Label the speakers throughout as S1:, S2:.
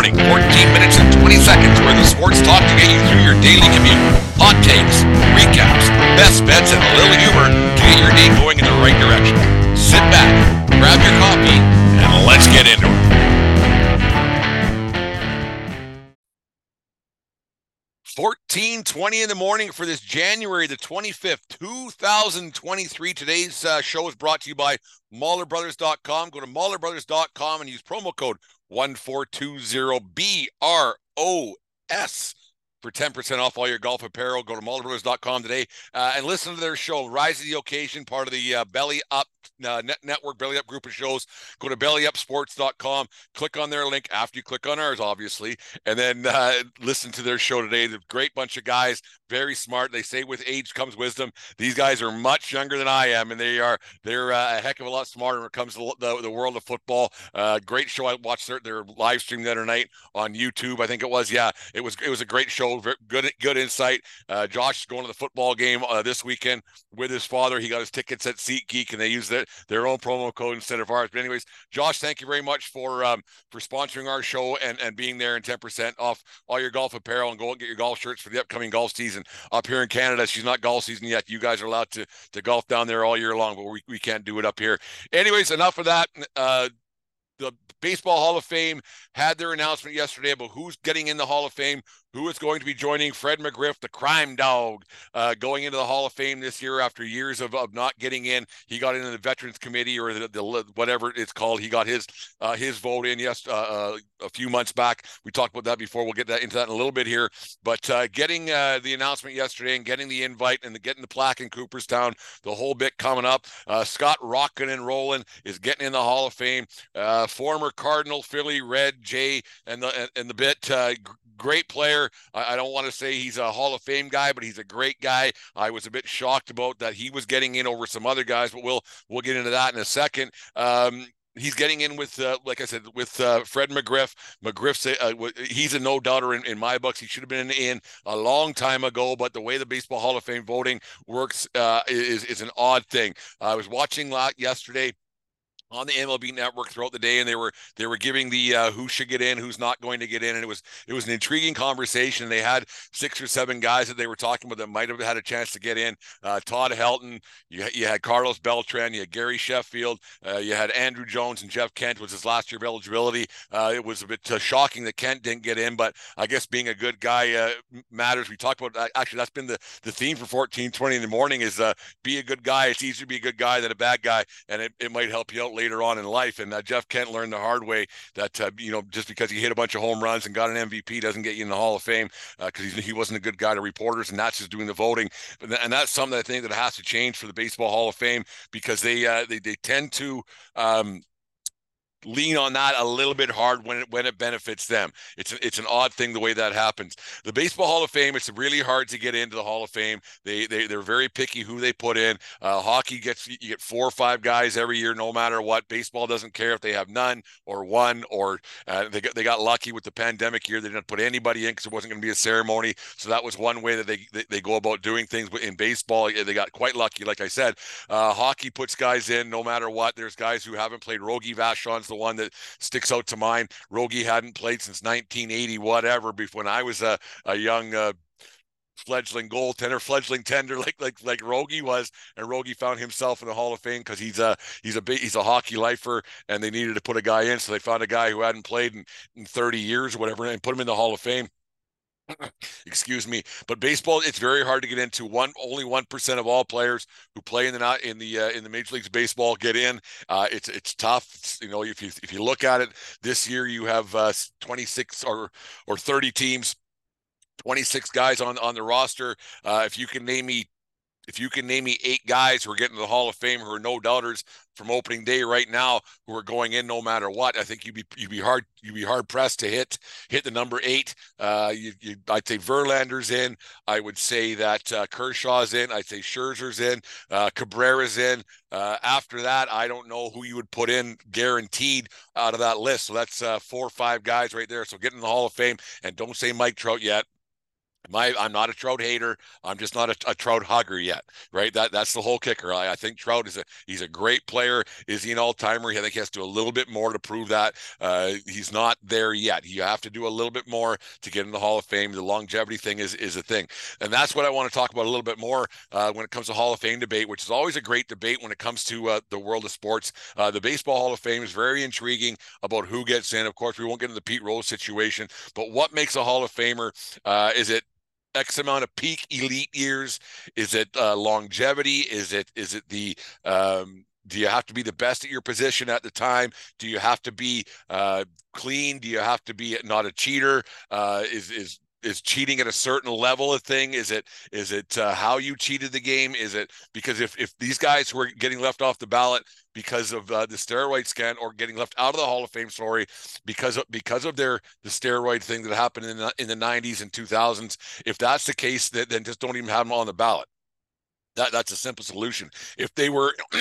S1: morning. 14 minutes and 20 seconds worth of sports talk to get you through your daily commute. Hot takes, recaps, best bets, and a little humor to get your day going in the right direction. Sit back, grab your coffee, and let's get into it. 1420 in the morning for this January the 25th, 2023. Today's uh, show is brought to you by MahlerBrothers.com. Go to MahlerBrothers.com and use promo code 1420BROS for 10% off all your golf apparel. Go to MahlerBrothers.com today uh, and listen to their show, Rise to the Occasion, part of the uh, Belly Up uh, net network belly up group of shows. Go to bellyupsports.com click on their link after you click on ours obviously and then uh, listen to their show today. The great bunch of guys very smart. They say with age comes wisdom. These guys are much younger than i am and they are they're uh, a heck of a lot smarter when it comes to the, the world of football. Uh, great show. I watched their, their live stream the other night on youtube i think it was. Yeah it was it was a great show good good insight uh, josh is going to the football game uh, this weekend with his father he got his tickets at SeatGeek and they use their their own promo code instead of ours. But anyways, Josh, thank you very much for um, for sponsoring our show and and being there and ten percent off all your golf apparel and go and get your golf shirts for the upcoming golf season up here in Canada. She's not golf season yet. You guys are allowed to to golf down there all year long, but we, we can't do it up here. Anyways, enough of that. Uh, the Baseball Hall of Fame had their announcement yesterday about who's getting in the Hall of Fame, who is going to be joining Fred McGriff, the crime dog, uh, going into the Hall of Fame this year after years of, of not getting in. He got into the Veterans Committee or the, the whatever it's called. He got his uh, his vote in yes uh, uh a few months back. We talked about that before. We'll get that into that in a little bit here. But uh, getting uh, the announcement yesterday and getting the invite and the, getting the plaque in Cooperstown, the whole bit coming up. Scott rocking and Rolen is getting in the Hall of Fame. former Cardinal, Philly, Red, Jay, and the and, and the bit great player. I, I don't want to say he's a Hall of Fame guy, but he's a great guy. I was a bit shocked about that he was getting in over some other guys, but we'll we'll get into that in a second. Um, he's getting in with, uh, like I said, with uh, Fred McGriff. McGriff's uh, he's a no doubter in, in, my books. He should have been in a long time ago, but the way the Baseball Hall of Fame voting works uh, is is an odd thing. I was watching lot yesterday on the MLB network throughout the day and they were they were giving the uh, who should get in who's not going to get in and it was it was an intriguing conversation. They had six or seven guys that they were talking about that might have had a chance to get in. Uh, Todd Helton you, you had Carlos Beltran you had Gary Sheffield uh, you had Andruw Jones and Jeff Kent was his last year of eligibility. Uh, it was a bit uh, shocking that Kent didn't get in but I guess being a good guy uh, matters. We talked about actually that's been the the theme for 1420 in the morning is be a good guy. It's easier to be a good guy than a bad guy and it, it might help you out later on in life. And uh, Jeff Kent learned the hard way that uh, you know just because he hit a bunch of home runs and got an MVP doesn't get you in the Hall of Fame because uh, he wasn't a good guy to reporters, and that's just doing the voting. And that's something I think that has to change for the Baseball Hall of Fame because they uh, they they tend to um, lean on that a little bit hard when it when it benefits them. It's it's an odd thing the way that happens. The Baseball Hall of Fame, it's really hard to get into the Hall of Fame. They they they're very picky who they put in. Uh, hockey gets you get four or five guys every year, no matter what. Baseball doesn't care if they have none or one or uh, they got they got lucky with the pandemic year. They didn't put anybody in because it wasn't going to be a ceremony. So that was one way that they, they, they go about doing things. But in baseball, they got quite lucky. Like I said, uh, hockey puts guys in no matter what. There's guys who haven't played. Rogie Vachon's the one that sticks out to mind. Rogie hadn't played since 1980, whatever, before when I was a, a young uh, fledgling goaltender, fledgling tender like like like Rogie was, and Rogie found himself in the Hall of Fame because he's a he's a he's a hockey lifer, and they needed to put a guy in, so they found a guy who hadn't played in, in 30 years or whatever, and put him in the Hall of Fame. excuse me but baseball it's very hard to get into. One only one percent of all players who play in the not in the uh, in the major leagues baseball get in. Uh, it's it's tough. It's, you know if you if you look at it this year you have uh, 26 or or 30 teams 26 guys on on the roster. Uh, if you can name me if you can name me eight guys who are getting to the Hall of Fame who are no doubters from opening day right now who are going in no matter what, I think you'd be you'd be hard you'd be hard pressed to hit hit the number eight. Uh, you, you, I'd say Verlander's in. I would say that uh, Kershaw's in. I'd say Scherzer's in. Uh, Cabrera's in. Uh, after that, I don't know who you would put in guaranteed out of that list. So that's uh, four or five guys right there. So get in the Hall of Fame and don't say Mike Trout yet my I'm not a Trout hater. I'm just not a, a Trout hugger yet, right? That that's the whole kicker. I, I, think Trout is a he's a great player. Is he an all timer? I think he has to do a little bit more to prove that. Uh, he's not there yet. You have to do a little bit more to get in the Hall of Fame. The longevity thing is is a thing, and that's what I want to talk about a little bit more uh, when it comes to Hall of Fame debate, which is always a great debate when it comes to uh, the world of sports. Uh, the Baseball Hall of Fame is very intriguing about who gets in. Of course, we won't get into the Pete Rose situation, but what makes a Hall of Famer? Uh, is it X amount of peak elite years? Is it uh, longevity? Is it is it the um, do you have to be the best at your position at the time? Do you have to be uh, clean? Do you have to be not a cheater? Uh, is is is cheating at a certain level of thing is it is it uh, how you cheated the game is it because if if these guys who are getting left off the ballot because of uh, the steroid scan or getting left out of the hall of fame story because of because of their the steroid thing that happened in the, in the 90s and 2000s if that's the case then just don't even have them on the ballot that, that's a simple solution. If they were,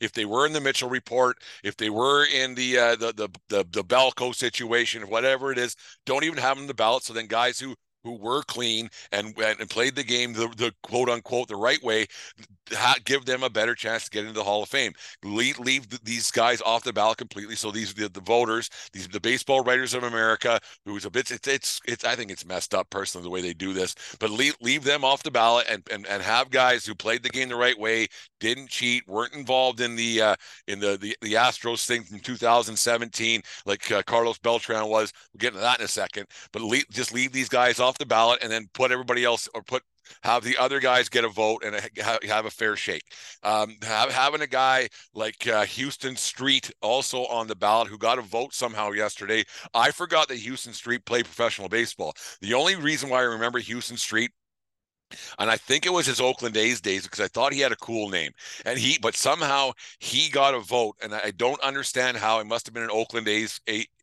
S1: if they were in the Mitchell report, if they were in the uh, the the the, the BALCO situation, whatever it is, don't even have them in the ballot. So then guys who who were clean and and played the game the, the quote unquote the right way give them a better chance to get into the Hall of Fame. Leave, leave these guys off the ballot completely. So these the, the voters, these the baseball writers of America, who's a bit it's, it's it's I think it's messed up personally the way they do this. But leave leave them off the ballot and and, and have guys who played the game the right way, didn't cheat, weren't involved in the uh, in the, the the Astros thing from 2017 like uh, Carlos Beltran was. We'll get into that in a second. But leave, just leave these guys off the ballot and then put everybody else or put have the other guys get a vote and have a fair shake. Um, have, having a guy like uh, Huston Street also on the ballot who got a vote somehow yesterday. I forgot that Huston Street played professional baseball. The only reason why I remember Huston Street and I think it was his Oakland A's days because I thought he had a cool name. And he, but somehow he got a vote, and I don't understand how. It must have been an Oakland A's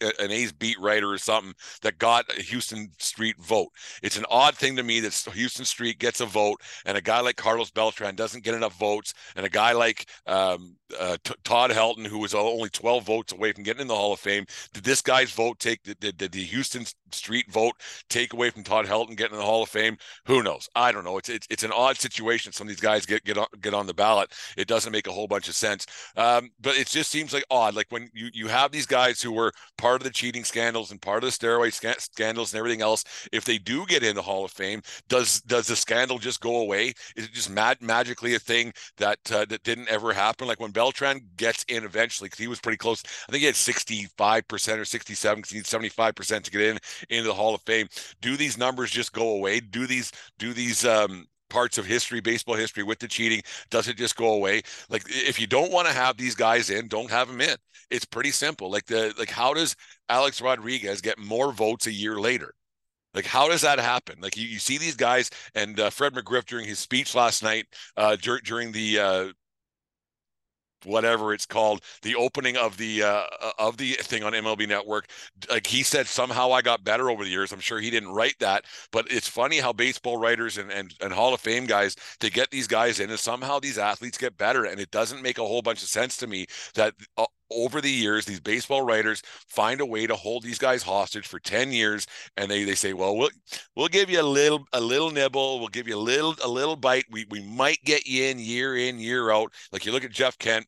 S1: an A's beat writer or something that got a Huston Street vote. It's an odd thing to me that Huston Street gets a vote and a guy like Carlos Beltran doesn't get enough votes, and a guy like um, uh, T- Todd Helton, who was only 12 votes away from getting in the Hall of Fame, did this guy's vote take did, did, the Huston Street vote take away from Todd Helton getting in the Hall of Fame? Who knows? I don't know. It's it's, it's an odd situation. Some of these guys get get on, get on the ballot. It doesn't make a whole bunch of sense. Um, but it just seems like odd. Like when you you have these guys who were part of the cheating scandals and part of the steroid sc- scandals and everything else, if they do get in the Hall of Fame, does does the scandal just go away? Is it just mad magically a thing that uh, that didn't ever happen? Like when Beltran gets in eventually, because he was pretty close. I think he had sixty five percent or sixty seven, because he needs seventy five percent to get in into the Hall of Fame. Do these numbers just go away? Do these do these um parts of history, baseball history with the cheating? Does it just go away? Like if you don't want to have these guys in, don't have them in. It's pretty simple. Like the like how does Alex Rodriguez get more votes a year later? Like, how does that happen? Like, you, you see these guys, and uh, Fred McGriff during his speech last night, uh, dur- during the uh, whatever it's called, the opening of the uh, uh of the thing on MLB Network. Like he said, somehow I got better over the years. I'm sure he didn't write that, but it's funny how baseball writers and and, and Hall of Fame guys to get these guys in, and somehow these athletes get better, and it doesn't make a whole bunch of sense to me that. Uh, over the years, these baseball writers find a way to hold these guys hostage for 10 years and they, they say, well, we'll we'll give you a little a little nibble, we'll give you a little a little bite. We we might get you in year in, year out. Like you look at Jeff Kent,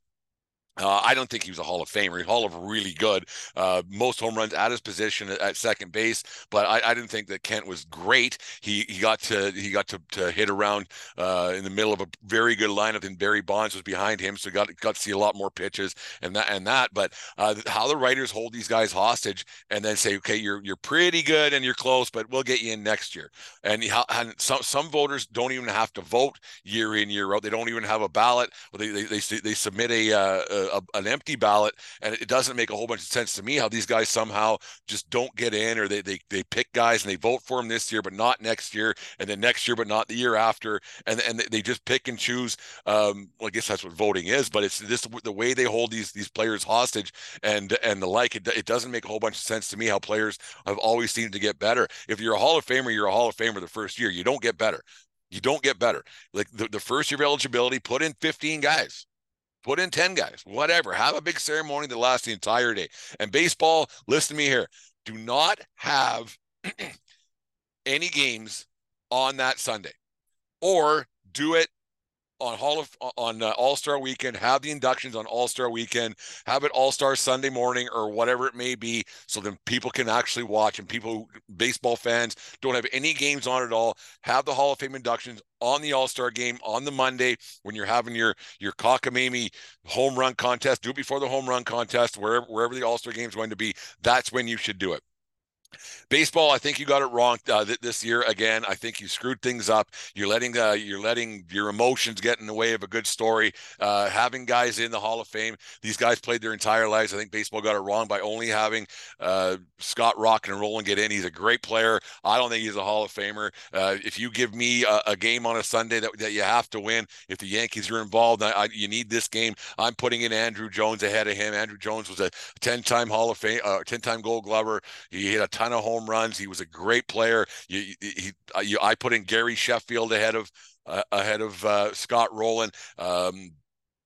S1: uh, I don't think he was a Hall of Famer. Hall of really good. Uh, most home runs at his position at, at second base, but I, I, didn't think that Kent was great. He he got to he got to, to hit around uh, in the middle of a very good lineup, and Barry Bonds was behind him, so got got to see a lot more pitches and that and that. But uh, how the writers hold these guys hostage and then say, okay, you're you're pretty good and you're close, but we'll get you in next year. And, and some some voters don't even have to vote year in year out. They don't even have a ballot. They they they, they submit a, uh, a a, an empty ballot, and it doesn't make a whole bunch of sense to me how these guys somehow just don't get in, or they they they pick guys and they vote for them this year, but not next year, and then next year, but not the year after, and and they just pick and choose. Um, well, I guess that's what voting is, but it's this the way they hold these these players hostage and and the like. It, it doesn't make a whole bunch of sense to me how players have always seemed to get better. If you're a Hall of Famer, you're a Hall of Famer the first year. You don't get better. You don't get better. Like the, the first year of eligibility, put in 15 guys Put in 10 guys, whatever. Have a big ceremony that lasts the entire day. And baseball, listen to me here. Do not have any games on that Sunday, or do it on Hall of on uh, All Star Weekend. Have the inductions on All Star Weekend. Have it All Star Sunday morning or whatever it may be, so then people can actually watch. And people, baseball fans, don't have any games on at all. Have the Hall of Fame inductions on the All Star game on the Monday when you're having your your cockamamie home run contest. Do it before the home run contest, wherever wherever the All Star game is going to be. That's when you should do it. Baseball, I think you got it wrong uh, th- this year again. I think you screwed things up. You're letting uh, you're letting your emotions get in the way of a good story. Uh, having guys in the Hall of Fame, these guys played their entire lives. I think baseball got it wrong by only having uh, Scott Rock and Rolen get in. He's a great player. I don't think he's a Hall of Famer. Uh, if you give me a, a, game on a Sunday that, that you have to win, if the Yankees are involved, I, I, you need this game. I'm putting in Andruw Jones ahead of him. Andruw Jones was a 10-time Hall of Fame, 10-time uh, Gold Glover. He hit a ton of home runs. He was a great player. You, he, uh, you, I put in Gary Sheffield ahead of uh, ahead of uh, Scott Rolen. Um,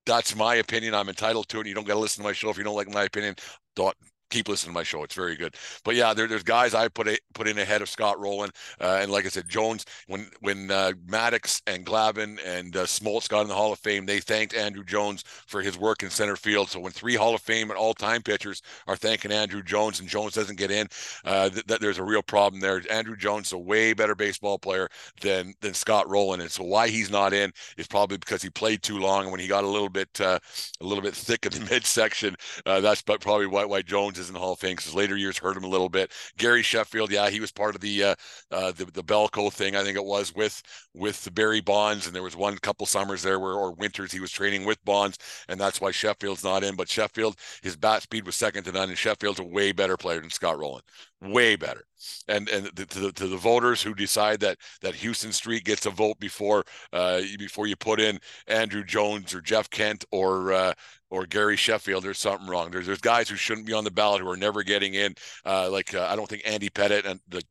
S1: that's my opinion. I'm entitled to it. You don't got to listen to my show if you don't like my opinion. Don't keep listening to my show. It's very good. But yeah, there, there's guys I put a, put in ahead of Scott Rolen, uh, and like I said, Jones. When when uh, Maddux and Glavine and uh, Smoltz got in the Hall of Fame, they thanked Andruw Jones for his work in center field. So when three Hall of Fame and all time pitchers are thanking Andruw Jones and Jones doesn't get in, uh, th- that there's a real problem there. Andruw Jones is a way better baseball player than than Scott Rolen, and so why he's not in is probably because he played too long. And when he got a little bit uh, a little bit thick in the midsection, uh, that's probably why why Jones is in the Hall of Fame because his later years hurt him a little bit. Gary Sheffield, yeah, he was part of the uh, uh, the, the BALCO thing, I think it was with with Barry Bonds, and there was one couple summers there where or winters he was training with Bonds, and that's why Sheffield's not in. But Sheffield, his bat speed was second to none, and Sheffield's a way better player than Scott Rolen, way better. And and to the to the voters who decide that that Huston Street gets a vote before uh, before you put in Andruw Jones or Jeff Kent or uh, or Gary Sheffield, there's something wrong. There's there's guys who shouldn't be on the ballot who are never getting in. Uh, like uh, I don't think Andy Pettitte and the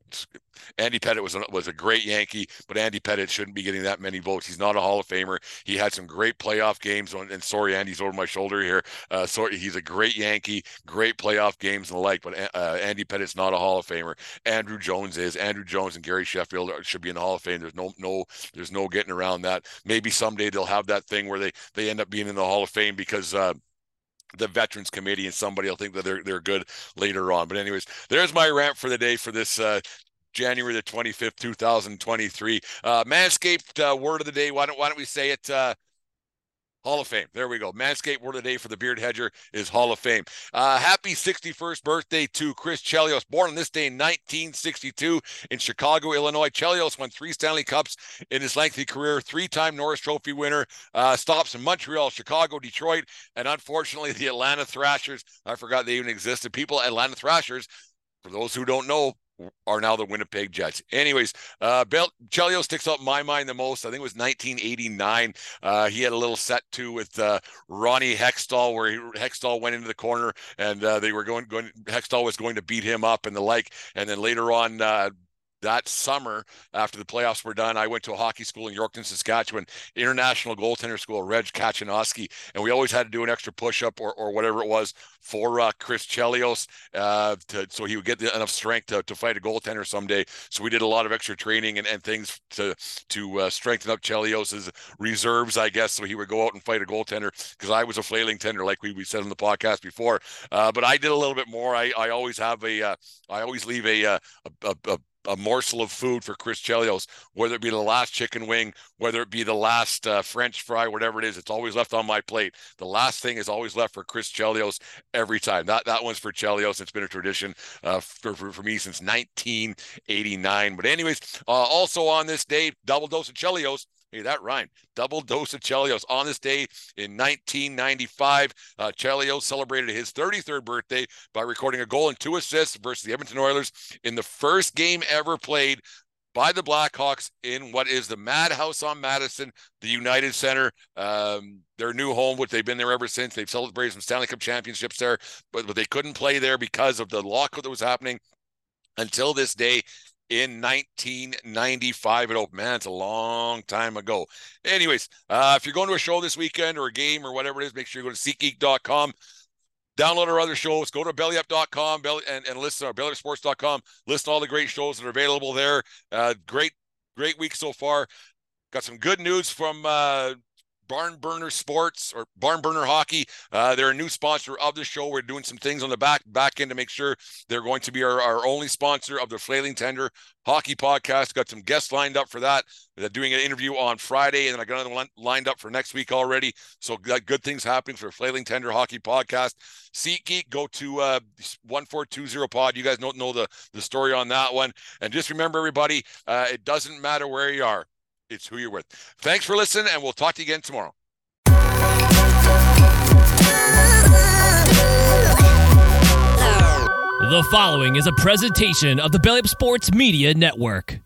S1: Andy Pettitte was a, was a great Yankee, but Andy Pettitte shouldn't be getting that many votes. He's not a Hall of Famer. He had some great playoff games. On, and sorry, Andy's over my shoulder here. Uh, sorry, he's a great Yankee, great playoff games and the like. But uh, Andy Pettitte's not a Hall of Famer. Andruw Jones is. Andruw Jones and Gary Sheffield should be in the Hall of Fame. There's no no there's no getting around that. Maybe someday they'll have that thing where they they end up being in the Hall of Fame because. Uh, the veterans committee and somebody will think that they're they're good later on. But anyways, there's my rant for the day for this uh, January the 25th, 2023. Uh, Manscaped uh, word of the day. Why don't why don't we say it? Uh, Hall of Fame. There we go. Manscaped word of the day for the beard hedger is Hall of Fame. Uh, happy 61st birthday to Chris Chelios, born on this day in 1962 in Chicago, Illinois. Chelios won three Stanley Cups in his lengthy career, three-time Norris Trophy winner. Uh, stops in Montreal, Chicago, Detroit, and unfortunately the Atlanta Thrashers. I forgot they even existed. People, Atlanta Thrashers. For those who don't know, are now the Winnipeg Jets. Anyways, uh, Bel- Chelio sticks out my mind the most. I think it was 1989. Uh, he had a little set too with uh, Ronnie Hextall, where he, Hextall went into the corner and uh, they were going, going. Hextall was going to beat him up and the like. And then later on, uh, that summer after the playoffs were done, I went to a hockey school in Yorkton, Saskatchewan, international goaltender school, Reg Kachanowski, and we always had to do an extra push-up or, or whatever it was for uh, Chris Chelios, uh, to, so he would get enough strength to, to fight a goaltender someday. So we did a lot of extra training and, and things to to uh, strengthen up Chelios's reserves, I guess, so he would go out and fight a goaltender. Because I was a flailing tender, like we, we said on the podcast before, uh, but I did a little bit more. I, I always have a uh, I always leave a, uh, a, a, a a morsel of food for Chris Chelios, whether it be the last chicken wing, whether it be the last uh, French fry, whatever it is, it's always left on my plate. The last thing is always left for Chris Chelios every time. That that one's for Chelios. It's been a tradition uh, for, for, for me since 1989. But anyways, uh, also on this day, double dose of Chelios Hey, that rhymed. Double dose of Chelios. On this day in 1995, uh, Chelios celebrated his 33rd birthday by recording a goal and two assists versus the Edmonton Oilers in the first game ever played by the Blackhawks in what is the Madhouse on Madison, the United Center, um, their new home, which they've been there ever since. They've celebrated some Stanley Cup championships there, but, but they couldn't play there because of the lockout that was happening until this day in 1995 at Oak. Man, it's a long time ago. Anyways, uh, if you're going to a show this weekend or a game or whatever it is, make sure you go to SeatGeek.com. Download our other shows. Go to bellyup.com belly, and, and listen or bellyupsports.com. Listen to all the great shows that are available there. Uh, great great week so far. Got some good news from uh, Barn Burner Sports or Barn Burner Hockey. Uh, they're a new sponsor of the show. We're doing some things on the back back end to make sure they're going to be our, our only sponsor of the Flailing Tender Hockey Podcast. Got some guests lined up for that. They're doing an interview on Friday, and then I got another one lined up for next week already. So good things happening for Flailing Tender Hockey Podcast. SeatGeek, go to uh, 1420 Pod. You guys don't know the, the story on that one. And just remember, everybody, uh, it doesn't matter where you are it's who you're with. Thanks for listening, and we'll talk to you again tomorrow.
S2: The following is a presentation of the Belly Sports Media Network.